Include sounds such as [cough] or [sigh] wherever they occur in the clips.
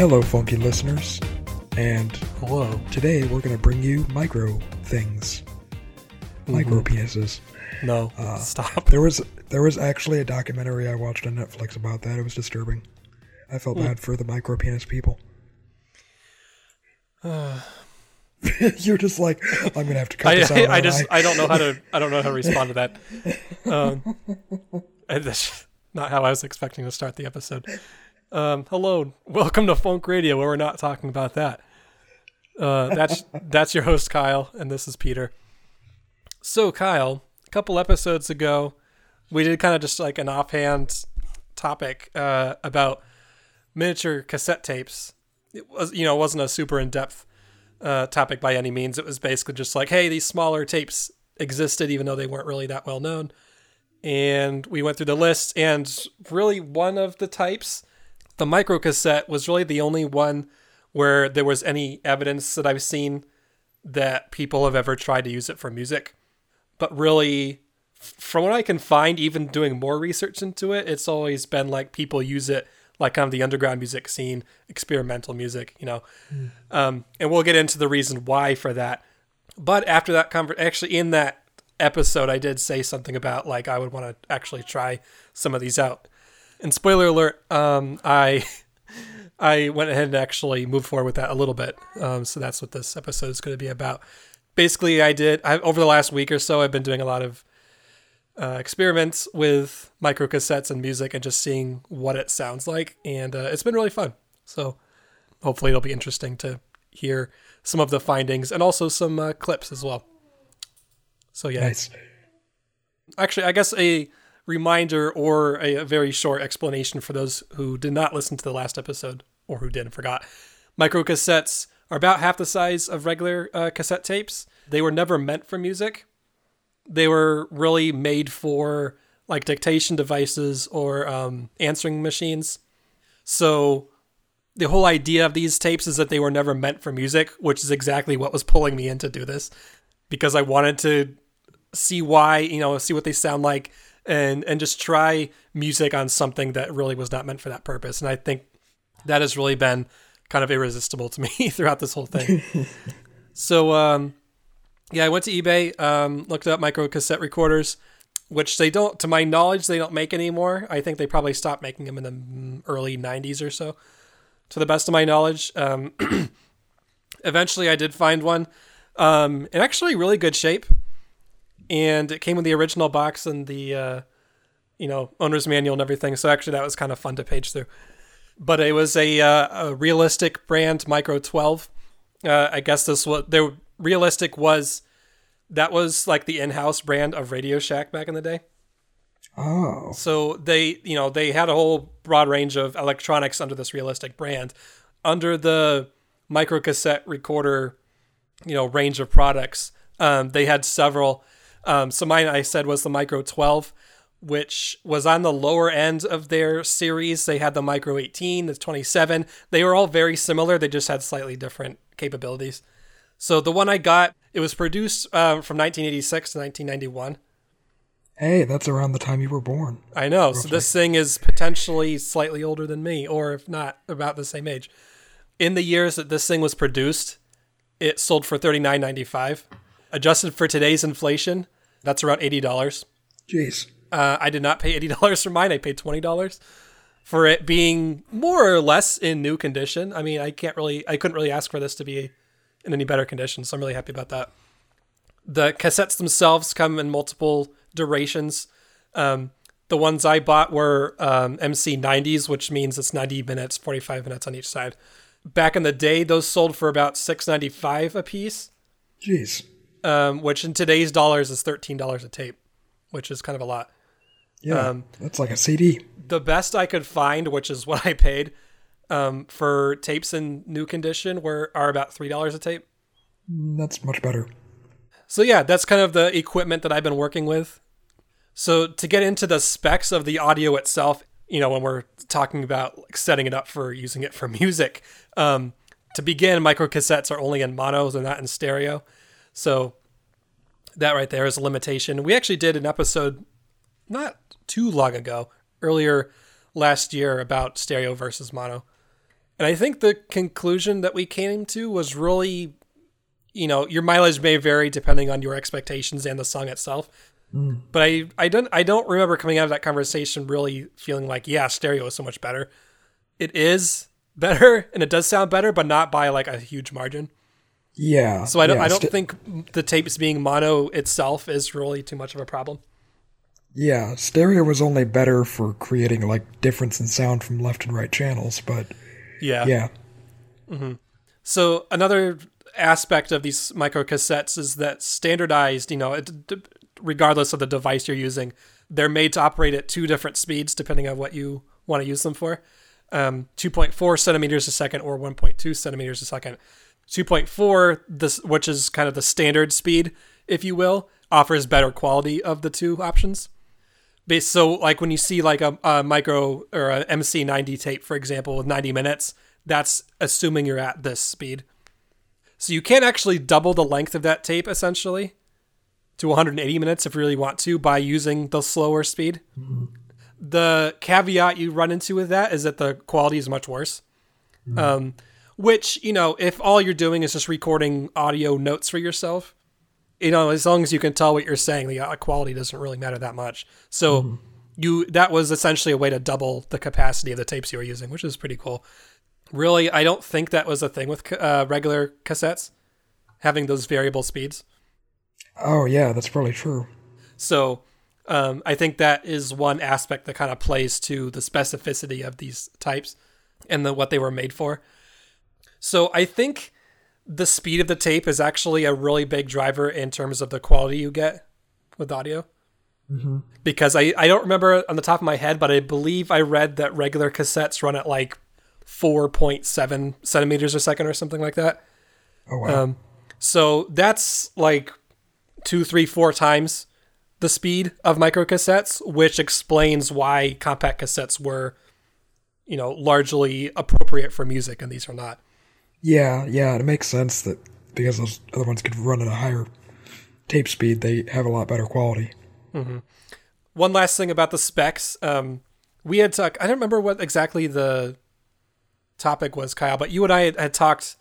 Hello, funky listeners. And Hello. today we're going to bring you micro things. Micro penises. No. Uh, Stop. There was there was actually a documentary I watched on Netflix about that. It was disturbing. I felt Hmm. bad for the micro penis people. [sighs] [sighs] You're just like, I'm going to have to cut I, this out. I, I aren't just I don't know how to [laughs] I don't know how to respond to that. [laughs] Um, and that's [laughs] not how I was expecting to start the episode. Um, hello, welcome to Funk Radio, where we're not talking about that. Uh, that's [laughs] that's your host Kyle, and this is Peter. So Kyle, a couple episodes ago, we did kind of just like an offhand topic uh, about miniature cassette tapes. It was you know it wasn't a super in depth uh, topic by any means. It was basically just like, hey, these smaller tapes existed, even though they weren't really that well known. And we went through the list, and really one of the types, the micro cassette, was really the only one where there was any evidence that I've seen that people have ever tried to use it for music. But really, from what I can find, even doing more research into it, it's always been like people use it like kind of the underground music scene, experimental music, you know. Um, and we'll get into the reason why for that. But after that conver- actually in that episode, I did say something about like I would want to actually try some of these out. And spoiler alert, um, I [laughs] I went ahead and actually moved forward with that a little bit. Um, so that's what this episode is going to be about. Basically, I did I, over the last week or so. I've been doing a lot of uh, experiments with microcassettes and music and just seeing what it sounds like, and uh, it's been really fun. So hopefully, it'll be interesting to hear some of the findings and also some uh, clips as well. So yeah, Nice. actually, I guess a reminder or a, a very short explanation for those who did not listen to the last episode or who did and forgot. Microcassettes are about half the size of regular uh, cassette tapes. They were never meant for music. They were really made for like dictation devices or um, answering machines. So the whole idea of these tapes is that they were never meant for music, which is exactly what was pulling me in to do this because I wanted to see why, you know, see what they sound like and and just try music on something that really was not meant for that purpose. And I think that has really been kind of irresistible to me [laughs] throughout this whole thing. [laughs] so um yeah, I went to eBay, um, looked up micro cassette recorders, which they don't, to my knowledge, they don't make anymore. I think they probably stopped making them in the early 90s or so, to the best of my knowledge. Um, [clears throat] eventually, I did find one um, in actually really good shape, and it came with the original box and the, uh, you know, owner's manual and everything. So actually, that was kind of fun to page through. But it was a, uh, a realistic brand Micro 12. Uh, I guess this was there. Realistic was that was like the in-house brand of Radio Shack back in the day. Oh. So they, you know, they had a whole broad range of electronics under this realistic brand. Under the microcassette recorder, you know, range of products, um, they had several. Um, so mine, I said, was the Micro 12, which was on the lower end of their series. They had the Micro 18, the 27. They were all very similar. They just had slightly different capabilities. So the one I got, it was produced uh, from 1986 to 1991. Hey, that's around the time you were born. I know. So this thing is potentially slightly older than me, or if not, about the same age. In the years that this thing was produced, it sold for thirty nine ninety five. Adjusted for today's inflation, that's around eighty dollars. Jeez. Uh, I did not pay eighty dollars for mine. I paid twenty dollars for it being more or less in new condition. I mean, I can't really, I couldn't really ask for this to be in any better condition, so I'm really happy about that. The cassettes themselves come in multiple durations. Um, the ones I bought were um, MC 90s, which means it's 90 minutes, 45 minutes on each side. Back in the day, those sold for about 6.95 a piece, Jeez. Um, which in today's dollars is $13 a tape, which is kind of a lot. Yeah. Um, that's like a CD. the best I could find, which is what I paid um, for tapes in new condition, were are about three dollars a tape. That's much better. So yeah, that's kind of the equipment that I've been working with. So to get into the specs of the audio itself, you know, when we're talking about like, setting it up for using it for [laughs] music, um, to begin, microcassettes are only in mono; they're not in stereo. So that right there is a limitation. We actually did an episode not too long ago, earlier last year, about stereo versus mono. And I think the conclusion that we came to was really, you know, your mileage may vary depending on your expectations and the song itself. Mm. But I, I don't I don't remember coming out of that conversation really feeling like, yeah, stereo is so much better. It is better [laughs] and it does sound better, but not by like a huge margin. Yeah. So I don't yeah, I don't st- think the tapes being mono itself is really too much of a problem. Yeah, stereo was only better for creating like difference in sound from left and right channels, but Yeah. yeah. So another aspect of these micro cassettes is that standardized, you know, it, d- regardless of the device you're using, they're made to operate at two different speeds depending on what you want to use them for. Um, 2.4 centimeters a second or 1.2 centimeters a second. 2.4, this which is kind of the standard speed, if you will, offers better quality of the two options. So, like when you see like a, a micro or a MC90 tape, for example, with 90 minutes, that's assuming you're at this speed. So you can actually double the length of that tape essentially to 180 minutes if you really want to by using the slower speed. The caveat you run into with that is that the quality is much worse. Um, which, you know, if all you're doing is just recording audio notes for yourself, you know, as long as you can tell what you're saying, the uh, quality doesn't really matter that much. So you that was essentially a way to double the capacity of the tapes you were using, which is pretty cool. Really, I don't think that was a thing with uh, regular cassettes having those variable speeds. Oh yeah, that's probably true. So um, I think that is one aspect that kind of plays to the specificity of these types and the what they were made for. So I think the speed of the tape is actually a really big driver in terms of the quality you get with audio. Because I, I don't remember on the top of my head, but I believe I read that regular cassettes run at like 4.7 centimeters a second or something like that. Oh wow. Um, so that's like two, three, four times the speed of microcassettes, which explains why compact cassettes were, you know, largely appropriate for music and these are not. Yeah, yeah, it makes sense that because those other ones could run at a higher tape speed, they have a lot better quality. One last thing about the specs. Um, we had talked, I don't remember what exactly the topic was, Kyle, but you and I had, had talked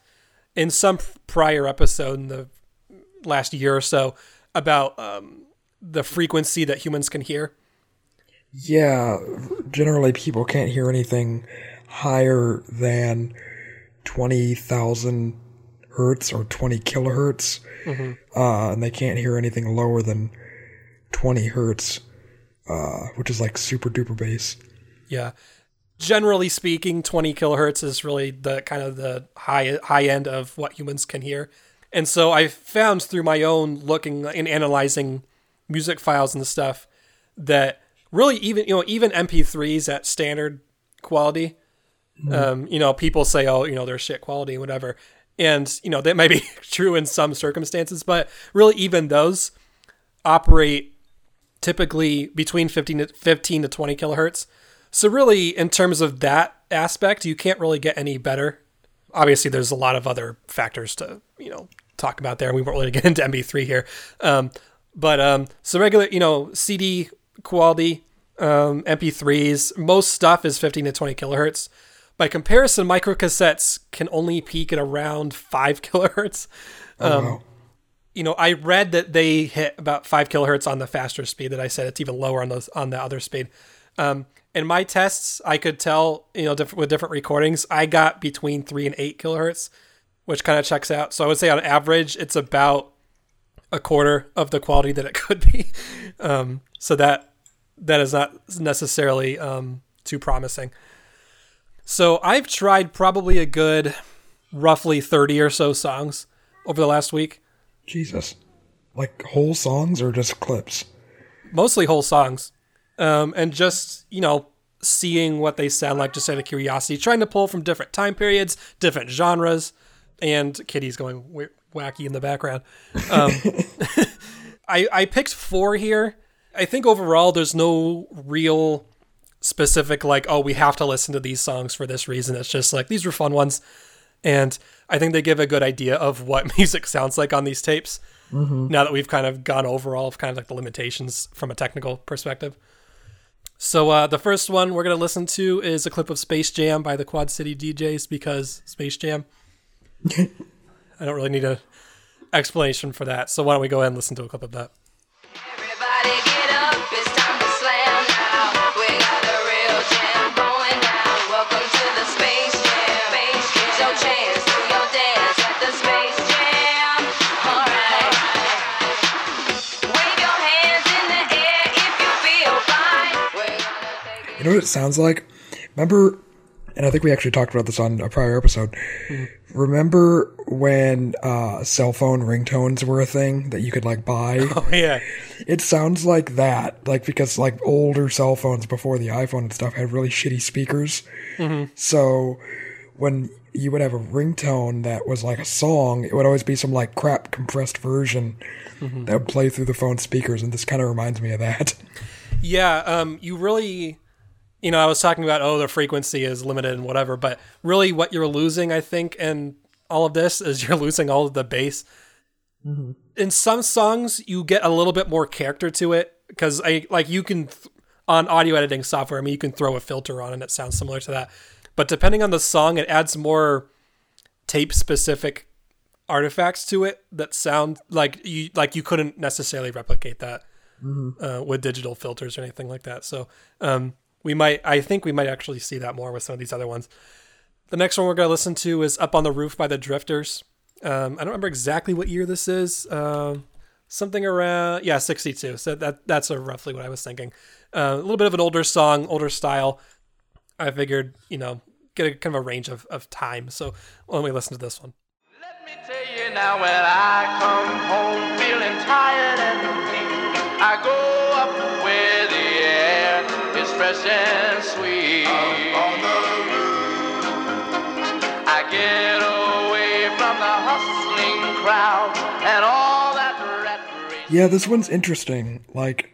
in some prior episode in the last year or so about um, the frequency that humans can hear. Yeah, generally people can't hear anything higher than 20,000 hertz or 20 kilohertz. Uh, and they can't hear anything lower than 20 hertz, uh, which is like super duper bass. Yeah. Generally speaking, 20 kilohertz is really the kind of the high high end of what humans can hear. And so I found through my own looking and analyzing music files and stuff that really even you know even MP3s at standard quality, um, you know people say oh you know they're shit quality whatever, and you know that might be [laughs] true in some circumstances, but really even those operate typically between 15 to 15 to 20 kilohertz. So really, in terms of that aspect, you can't really get any better. Obviously, there's a lot of other factors to you know talk about there. We won't really [laughs] get into MP3 here, um, but um, so regular you know CD quality, um, MP3s, most stuff is 15 to 20 kilohertz. By comparison, microcassettes can only peak at around five [laughs] kilohertz. Oh, wow. You know, I read that they hit about five kilohertz on the faster speed. That I said it's even lower on those on the other speed. Um, in my tests, I could tell, you know, diff- with different recordings, I got between three and eight kilohertz, which kind of checks out. So I would say on average, it's about a quarter of the quality that it [laughs] could be. Um, so that that is not necessarily um, too promising. So I've tried probably a good, roughly thirty or so songs over the last week, Jesus. Like whole songs or just clips? mostly whole songs, um, and just you know seeing what they sound like just out of curiosity, trying to pull from different time periods, different genres, and Kitty's going w- wacky in the background. Um, [laughs] I I picked four here. I think overall there's no real specific like oh we have to listen to these songs for this reason. It's just like these were fun ones, and I think they give a good idea of what [laughs] music sounds like on these tapes. Now that we've kind of gone over all of kind of like the limitations from a technical perspective. So uh, the first one we're gonna listen to is a clip of Space Jam by the Quad City DJs because Space Jam. [laughs] I don't really need a explanation for that. So why don't we go ahead and listen to a clip of that? You feel fine. We're gonna take it. You know what it sounds like? Remember, and I think we actually talked about this on a prior episode. Remember when uh, cell phone ringtones were a thing that you could like buy? [laughs] Oh yeah, It sounds like that, like because like older cell phones before the iPhone and stuff had really shitty speakers. So when you would have a ringtone that was like a song, it would always be some like crap compressed version that would play through the phone speakers, and this kind of reminds me of that. yeah. Um, you really, you know, I was talking about oh the frequency is limited and whatever, but really what you're losing, I think, and all of this is [laughs] you're losing all of the bass. In some songs, you get a little bit more character to it because I like you can th- on audio editing software. I mean, you can throw a filter on and it sounds similar to that. But depending on the song, it adds more tape specific artifacts to it that sound like you like you couldn't necessarily replicate that uh, with digital filters or anything like that. So um, we might, I think we might actually see that more with some of these other ones. The next one we're going to listen to is "Up on the Roof" by the Drifters. Um, I don't remember exactly what year this is. Um, something around yeah, sixty-two. So that that's uh roughly what I was thinking. Uh, a little bit of an older song, older style. I figured you know get a kind of a range of, of time. So let me listen to this one. Let me tell you now when I come home feeling tired and weak, I go up where the air is fresh and sweet. on the roof. I get away from the hustling crowd and all that rat race. Yeah, this one's interesting. Like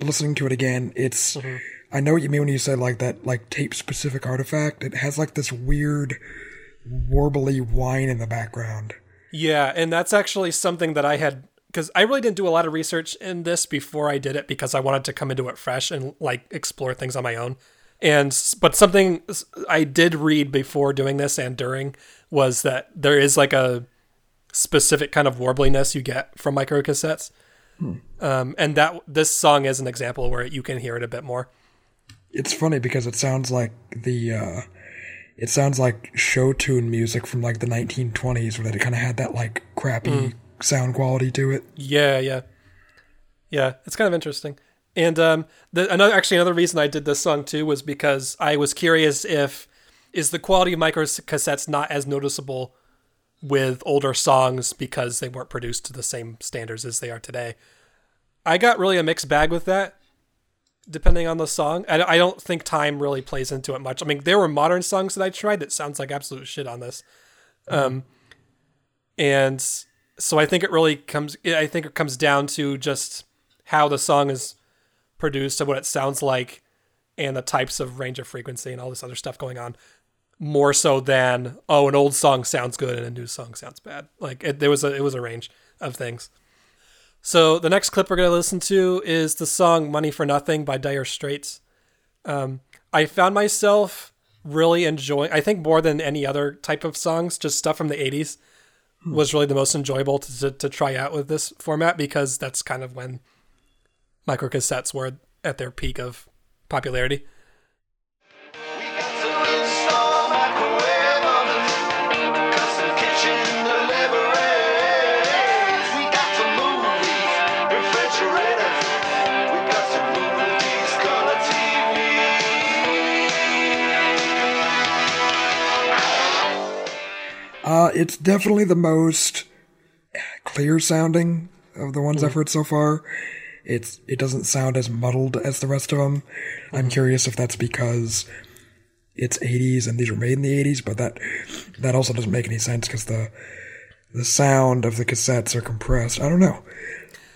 listening to it again, it's mm-hmm. I know what you mean when you say like that like tape specific artifact. It has like this weird warbly whine in the background. Yeah, and that's actually something that I had because I really didn't do a lot of research in this before I did it because I wanted to come into it fresh and like explore things on my own. And but something I did read before doing this and during was that there is like a specific kind of warbliness you get from micro cassettes. Um, and that this song is an example where you can hear it a bit more. It's funny because it sounds like the uh it sounds like show tune music from like the 1920s where it kind of had that like crappy sound quality to it. Yeah, yeah, yeah. It's kind of interesting. And um, the another actually another reason I did this song too was because I was curious if is the quality of micro cassettes not as noticeable with older songs because they weren't produced to the same standards as they are today. I got really a mixed bag with that, depending on the song. I, I don't think time really plays into it much. I mean, there were modern songs that I tried that sounds like absolute shit on this. Um, and so I think it really comes. I think it comes down to just how the song is produced and what it sounds like, and the types of range of frequency and all this other stuff going on. More so than oh, an old song sounds good and a new song sounds bad. Like it, there was a it was a range of things. So the next clip we're gonna listen to is the song "Money for Nothing" by Dire Straits. Um, I found myself really enjoying. I think more than any other type of songs, just stuff from the '80s was really the most enjoyable to, to, to try out with this format because that's kind of when microcassettes were at their peak of popularity. Uh, it's definitely the most clear sounding of the ones I've heard so far. It's it doesn't sound as muddled as the rest of them. I'm curious if that's because it's 80s and these were made in the 80s, but that that also doesn't make any sense because the the sound of the cassettes are compressed. I don't know.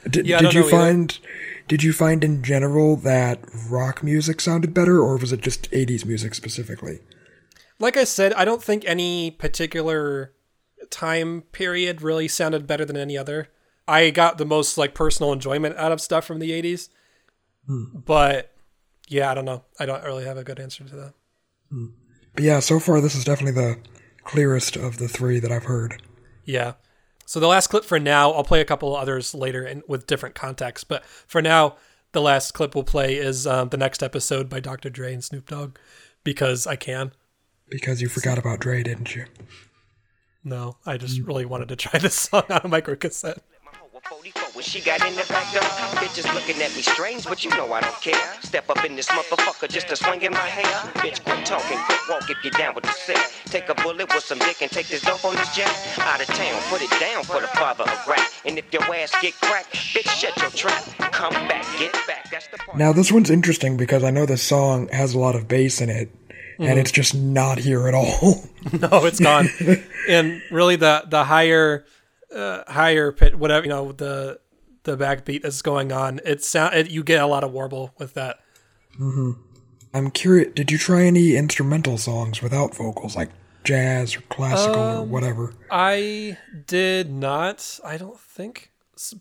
Did, Yeah, did don't you know either. find did you find in general that rock music sounded better, or was it just 80s music specifically? Like I said, I don't think any particular time period really sounded better than any other. I got the most like personal enjoyment out of stuff from the 80s. But Yeah, I don't know. I don't really have a good answer to that. But yeah, so far this is definitely the clearest of the three that I've heard. Yeah. So the last clip for now, I'll play a couple others later in, with different contexts, but for now, the last clip we'll play is um, the next episode by Dr. Dre and Snoop Dogg because I can. Because you forgot about Dre, didn't you? No, I just really wanted to try [laughs] this song on a microcassette. My hoe a 44 when she got in the back door. Bitches looking at me strange, but you know I don't care. Step up in this motherfucker just to swing in my hair. Bitch, quit talking, quit walk if you're down with the set. Take a bullet with some dick and take this dope on this jet. Out of town, put it down for the father of rap. And if your ass get cracked, bitch, shut your trap. Come back, get back. That's the part. Now this one's interesting because I know the song has a lot of bass in it, Mm-hmm. and it's just not here at all. [laughs] no, it's gone. and really, the the higher, uh, higher pitch, whatever you know, the the backbeat that's going on, it sound it, you get a lot of warble with that. Mm-hmm. I'm curious. Did you try any instrumental songs without vocals, like jazz or classical or Um, whatever? I did not. I don't think,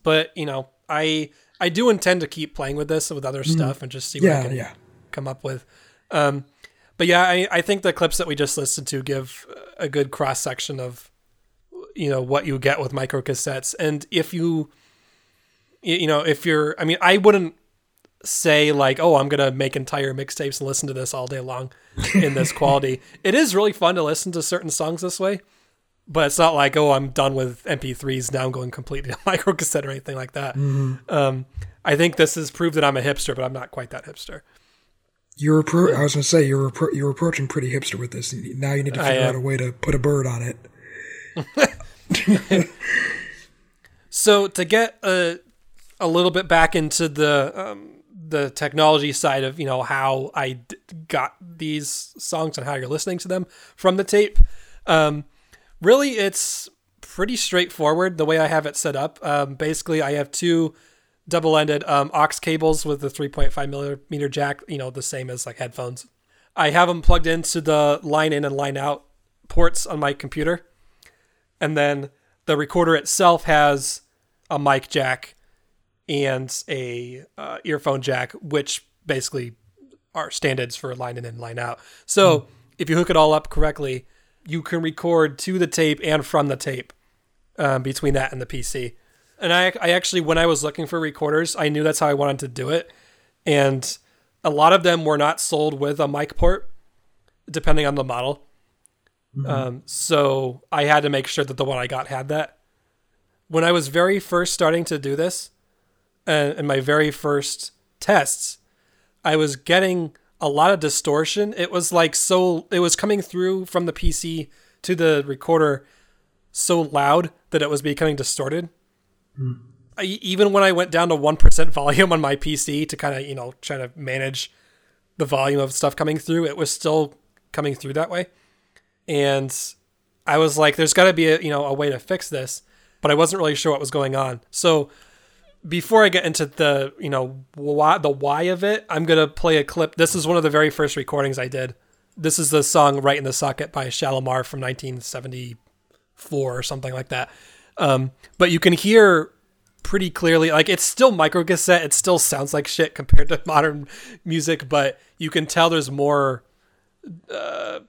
but you know, I I do intend to keep playing with this with other stuff and just see what I Yeah, can yeah. come up with. Um, but yeah, I I think the clips that we just listened to give a good cross section of you know what you get with micro cassettes, and if you you know if you're, I mean, I wouldn't say like, oh, I'm gonna make entire mixtapes and listen to this all day long in this [laughs] quality. It is really fun to listen to certain songs this way but it's not like oh i'm done with mp3s now i'm going completely [laughs] to micro cassette or anything like that. Um, i think this has proved that i'm a hipster but i'm not quite that hipster You're appro- I was gonna say you're appro- you're approaching pretty hipster with this. Now you need to figure out a way to put a bird on it. [laughs] so to get a, a little bit back into the um, the technology side of you know how i d- got these songs and how you're listening to them from the tape um, really it's pretty straightforward the way i have it set up um, basically i have two double-ended um, aux cables with the 3.5 millimeter jack you know the same as like headphones i have them plugged into the line in and line out ports on my computer and then the recorder itself has a mic jack and a uh, earphone jack, which basically are standards for line in and line out. So if you hook it all up correctly, you can record to the tape and from the tape um, between that and the PC. And I, I actually, when I was looking for recorders, I knew that's how I wanted to do it. And a lot of them were not sold with a mic port, depending on the model. Um, so I had to make sure that the one I got had that. When I was very first starting to do this, uh, in my very first tests, I was getting a lot of distortion. It was like so, it was coming through from the PC to the recorder so loud that it was becoming distorted. I, even when I went down to 1% [laughs] volume on my PC to kind of, you know, try to manage the volume of stuff coming through, it was still coming through that way. And I was like, there's got to be a, you know, a way to fix this, but I wasn't really sure what was going on. So before I get into the, you know, why, the why of it, I'm going to play a clip. This is one of the very first recordings I did. This is the song Right in the Socket by Shalamar from 1974 or something like that. Um, but you can hear pretty clearly, like it's still micro cassette. It still sounds like shit compared to [laughs] modern music, but you can tell there's more, uh,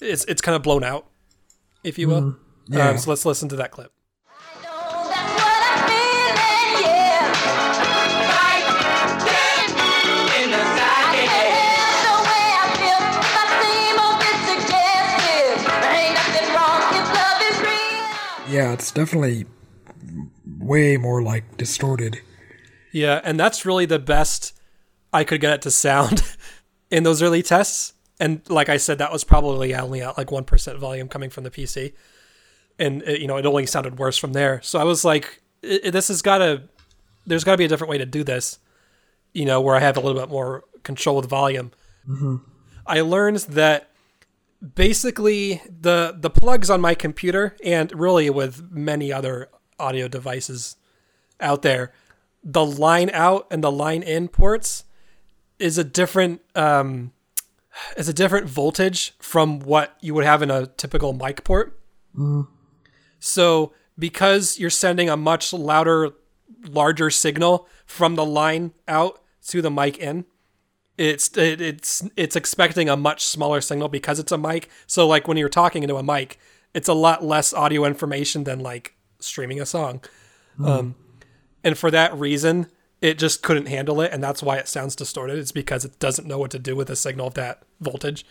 it's, it's kind of blown out, if you will. Yeah. Um, so let's listen to that clip. Yeah, it's definitely way more like distorted. Yeah, and that's really the best I could get it to sound [laughs] in those early tests. And like I said, that was probably only at like one percent volume coming from the PC, and it, you know it only sounded worse from there. So I was like, this has got to, there's got to be a different way to do this, you know, where I have a little bit more control with volume. Mm-hmm. I learned that basically the the plugs on my computer and really with many other audio devices out there the line out and the line in ports is a different um is a different voltage from what you would have in a typical mic port. So because you're sending a much louder larger signal from the line out to the mic in it's it, it's it's expecting a much smaller signal because it's a mic. So like when you're talking into a mic, it's a lot less audio information than like streaming a song. Um, and for that reason, it just couldn't handle it, and that's why it sounds distorted. It's because it doesn't know what to do with a signal of that voltage.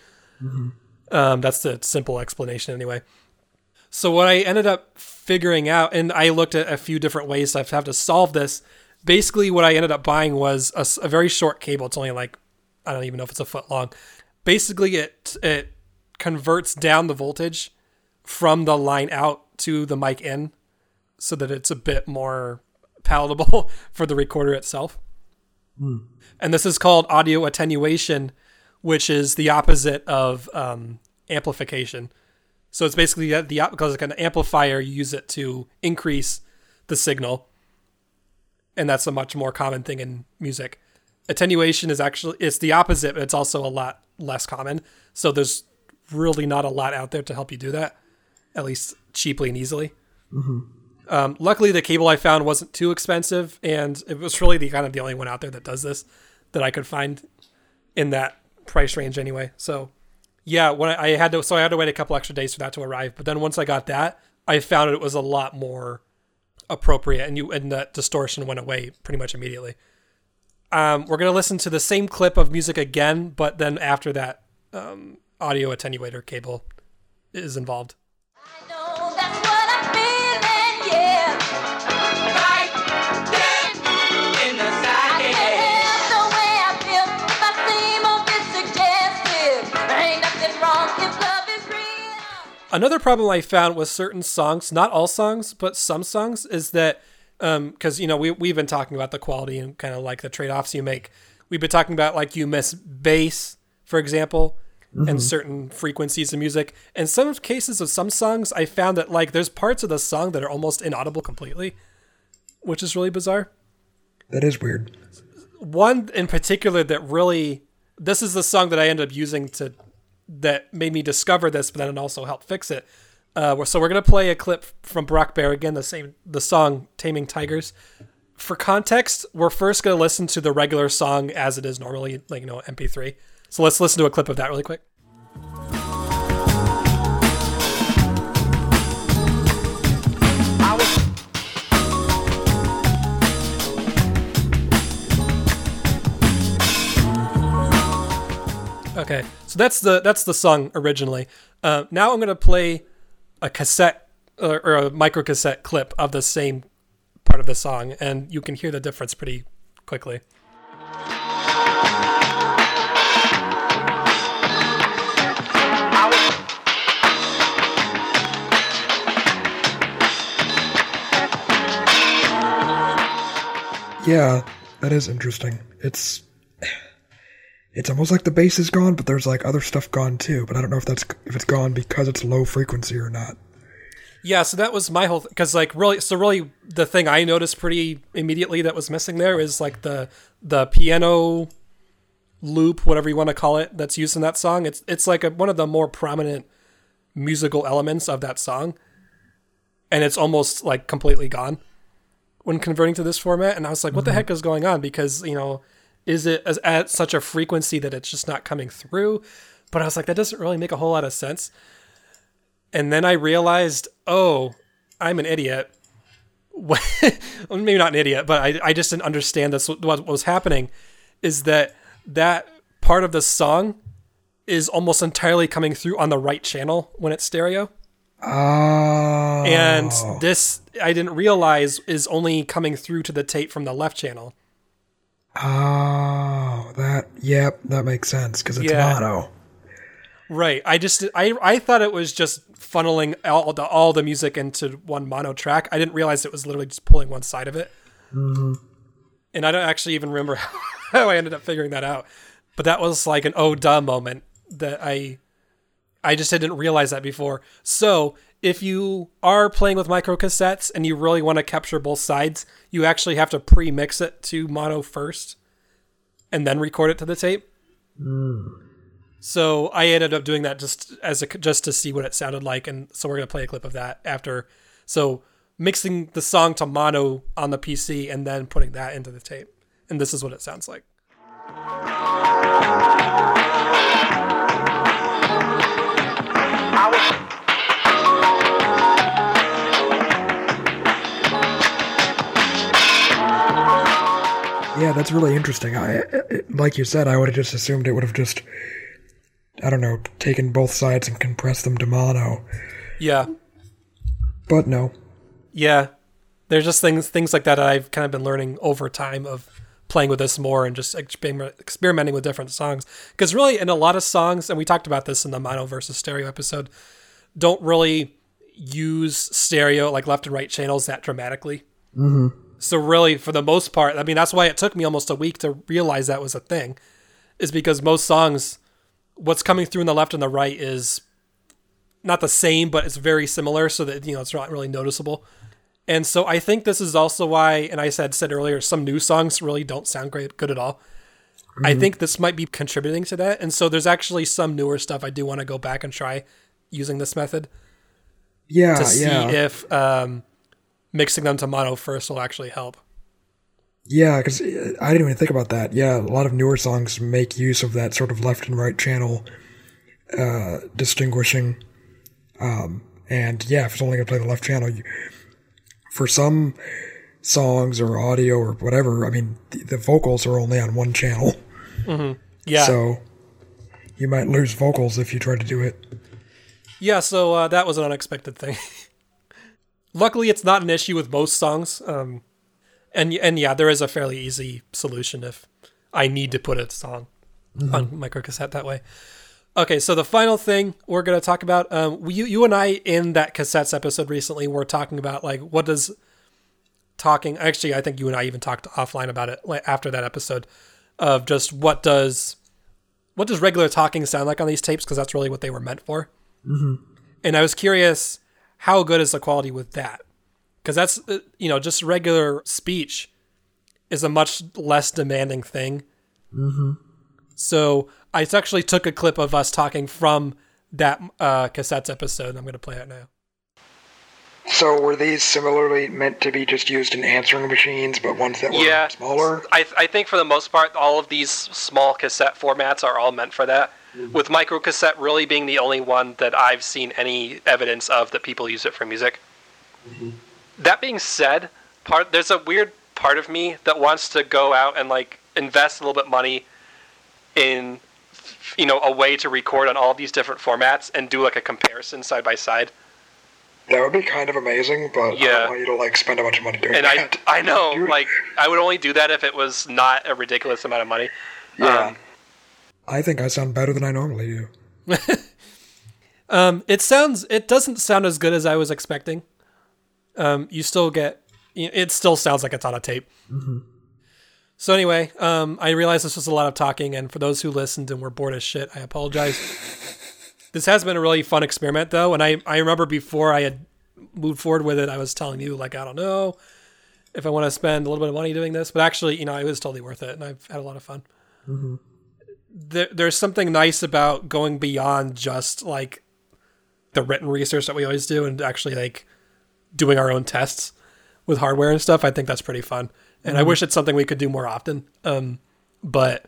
Um, that's the simple explanation, anyway. So what I ended up figuring out, and I looked at a few different ways to have to solve this. Basically, what I ended up buying was a very short cable. It's only like I don't even know if it's a foot long. Basically, it it converts down the voltage from the line out to the mic in, so that it's a bit more palatable [laughs] for the recorder itself. And this is called audio attenuation, which is the opposite of um, amplification. So it's basically the, the because like an amplifier, you use it to increase the signal, and that's a much more common thing in music. Attenuation is actually it's the opposite, but it's also a lot less common. So there's really not a lot out there to help you do that, at least cheaply and easily. Um, luckily, the cable I found wasn't too expensive, and it was really the kind of the only one out there that does this that I could find in that price range anyway. So, yeah, when I, I had to, so I had to wait a couple extra days for that to arrive. But then once I got that, I found it was a lot more appropriate, and you and that distortion went away pretty much immediately. Um, we're gonna listen to the same clip of music again, but then after that, um, audio attenuator cable is involved. know that's what I'm feeling, yeah. Right there in the I can't help the way I feel if I seem a bit suggestive. There ain't nothing wrong if love is real. Another problem I found with certain songs, not all songs, but some songs, is that Um, because you know we we've been talking about the quality and kind of like the trade offs you make. We've been talking about like you miss bass, for example, and mm-hmm. certain frequencies of music. In some cases of some songs, I found that like there's parts of the song that are almost inaudible completely, which is really bizarre That is weird. one in particular that really this is the song that I ended up using to that made me discover this, but then it also helped fix it. Uh, so we're gonna play a clip from Brock Berrigan, the same the song "Taming Tigers." For context, we're first gonna listen to the regular song as it is normally, like you know MP3. So let's listen to a clip of that really quick. Okay, so that's the that's the song originally. Uh, now I'm gonna play a cassette or, or a micro cassette clip of the same part of the song, and you can hear the difference pretty quickly. Yeah, that is interesting. It's it's almost like the bass is gone, but there's like other stuff gone too. But I don't know if that's if it's gone because it's low frequency or not. Yeah, so that was my whole because like really, so really the thing I noticed pretty immediately that was missing there is like the the piano loop, whatever you want to call it, that's used in that song. It's it's like a, one of the more prominent musical elements of that song, and it's almost like completely gone when converting to this format. And I was like, what the mm-hmm. heck is going on? Because you know, is it at such a frequency that it's just not coming through? But I was like, that doesn't really make a whole lot of sense. And then I realized, oh, I'm an idiot. [laughs] Maybe not an idiot, but I, I just didn't understand this. What was happening is that that part of the song is almost entirely coming through on the right channel when it's stereo. Oh, And this, I didn't realize, is only coming through to the tape from the left channel. Oh, that yep, that makes sense because it's Yeah. mono. Right. I just I I thought it was just funneling all the all the music into one mono track. I didn't realize it was literally just pulling one side of it. Mm-hmm. And I don't actually even remember [laughs] how I ended up figuring that out. But that was like an oh duh moment that I I just didn't realize that before. So if you are playing with micro cassettes and you really want to capture both sides, you actually have to pre-mix it to mono first and then record it to the tape. Hmm. So I ended up doing that just as a just to see what it sounded like, and so we're gonna play a clip of that after. So mixing the song to mono on the PC and then putting that into the tape, and this is what it sounds like. Yeah, that's really interesting. I, it, like you said, I would have just assumed it would have just, I don't know, taken both sides and compressed them to mono. Yeah. But no. Yeah. There's just things things like that I've kind of been learning over time of playing with this more and just exper- experimenting with different songs. Because really, in a lot of songs, and we talked about this in the mono versus stereo episode, don't really use stereo like left and right channels that dramatically. Mm-hmm. So really, for the most part, I mean, that's why it took me almost a week to realize that was a thing, is because most songs, what's coming through in the left and the right is not the same, but it's very similar, so that you know it's not really noticeable. And so I think this is also why, and I said said earlier, some new songs really don't sound great, good at all. I think this might be contributing to that. And so there's actually some newer stuff I do want to go back and try using this method Yeah, to see yeah. if um, mixing them to mono first will actually help. Yeah, because I didn't even think about that. Yeah, a lot of newer songs make use of that sort of left and right channel uh, distinguishing. Um, and yeah, if it's only going to play the left channel, you, for some songs or audio or whatever, I mean, the, the vocals are only on one channel. Yeah. So you might lose vocals if you try to do it. Yeah, so uh, that was an unexpected thing. [laughs] Luckily, it's not an issue with most songs. Um, and and yeah, there is a fairly easy solution if I need to put a song on microcassette that way. Okay, so the final thing we're going to talk about, um, you you and I in that cassettes episode recently were talking about like what does talking. Actually, I think you and I even talked offline about it like, after that episode of just what does what does regular talking sound like on these tapes because that's really what they were meant for. And I was curious, how good is the quality with that? Because that's, uh, you know, just regular speech is a much less demanding thing. Mm-hmm. So I actually took a clip of us talking from that uh, cassettes episode, and I'm going to play it now. So were these similarly meant to be just used in answering machines, but ones that were Yeah. smaller? I, I think for the most part, all of these small cassette formats are all meant for that. With micro cassette really being the only one that I've seen any evidence of that people use it for music. That being said, part there's a weird part of me that wants to go out and like invest a little bit money in you know a way to record on all these different formats and do like a comparison side by side. That would be kind of amazing, but I Yeah. don't want you to like spend a bunch of money doing And I that. I know Dude. like I would only do that if it was not a ridiculous amount of money. Yeah. Um, I think I sound better than I normally do. [laughs] Um, it sounds. It doesn't sound as good as I was expecting. Um, you still get. It still sounds like it's on a tape. So anyway, um, I realized this was a lot of talking, and for those who listened and were bored as shit, I apologize. [laughs] this has been a really fun experiment, though, and I I remember before I had moved forward with it, I was telling you like I don't know if I want to spend a little bit of money doing this, but actually, you know, it was totally worth it, and I've had a lot of fun. There, there's something nice about going beyond just like the written research that we always do and actually like doing our own tests with hardware and stuff. I think that's pretty fun. And I wish it's something we could do more often. Um, but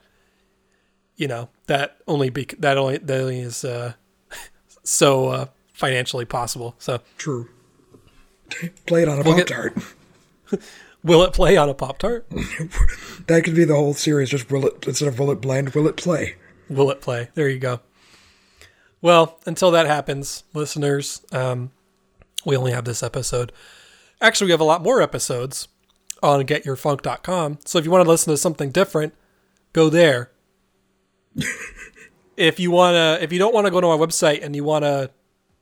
you know, that only be that only that only is uh, [laughs] so uh, financially possible. So True. Play it on a We'll Pop Tart. [laughs] will it play on a Pop Tart? [laughs] that could be the whole series. Just will it instead of will it blend, will it play? Will it play? There you go. Well, until that happens, listeners, um, we only have this episode. Actually, we have a lot more episodes on getyourfunk.com. So if you want to listen to something different, go there. [laughs] if you want to if you don't want to go to our website and you want to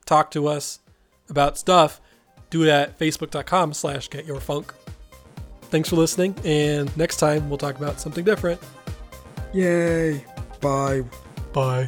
talk to us about stuff, do it at facebook.com slash getyourfunk. Thanks for listening, and next time we'll talk about something different. Yay. Bye. Bye.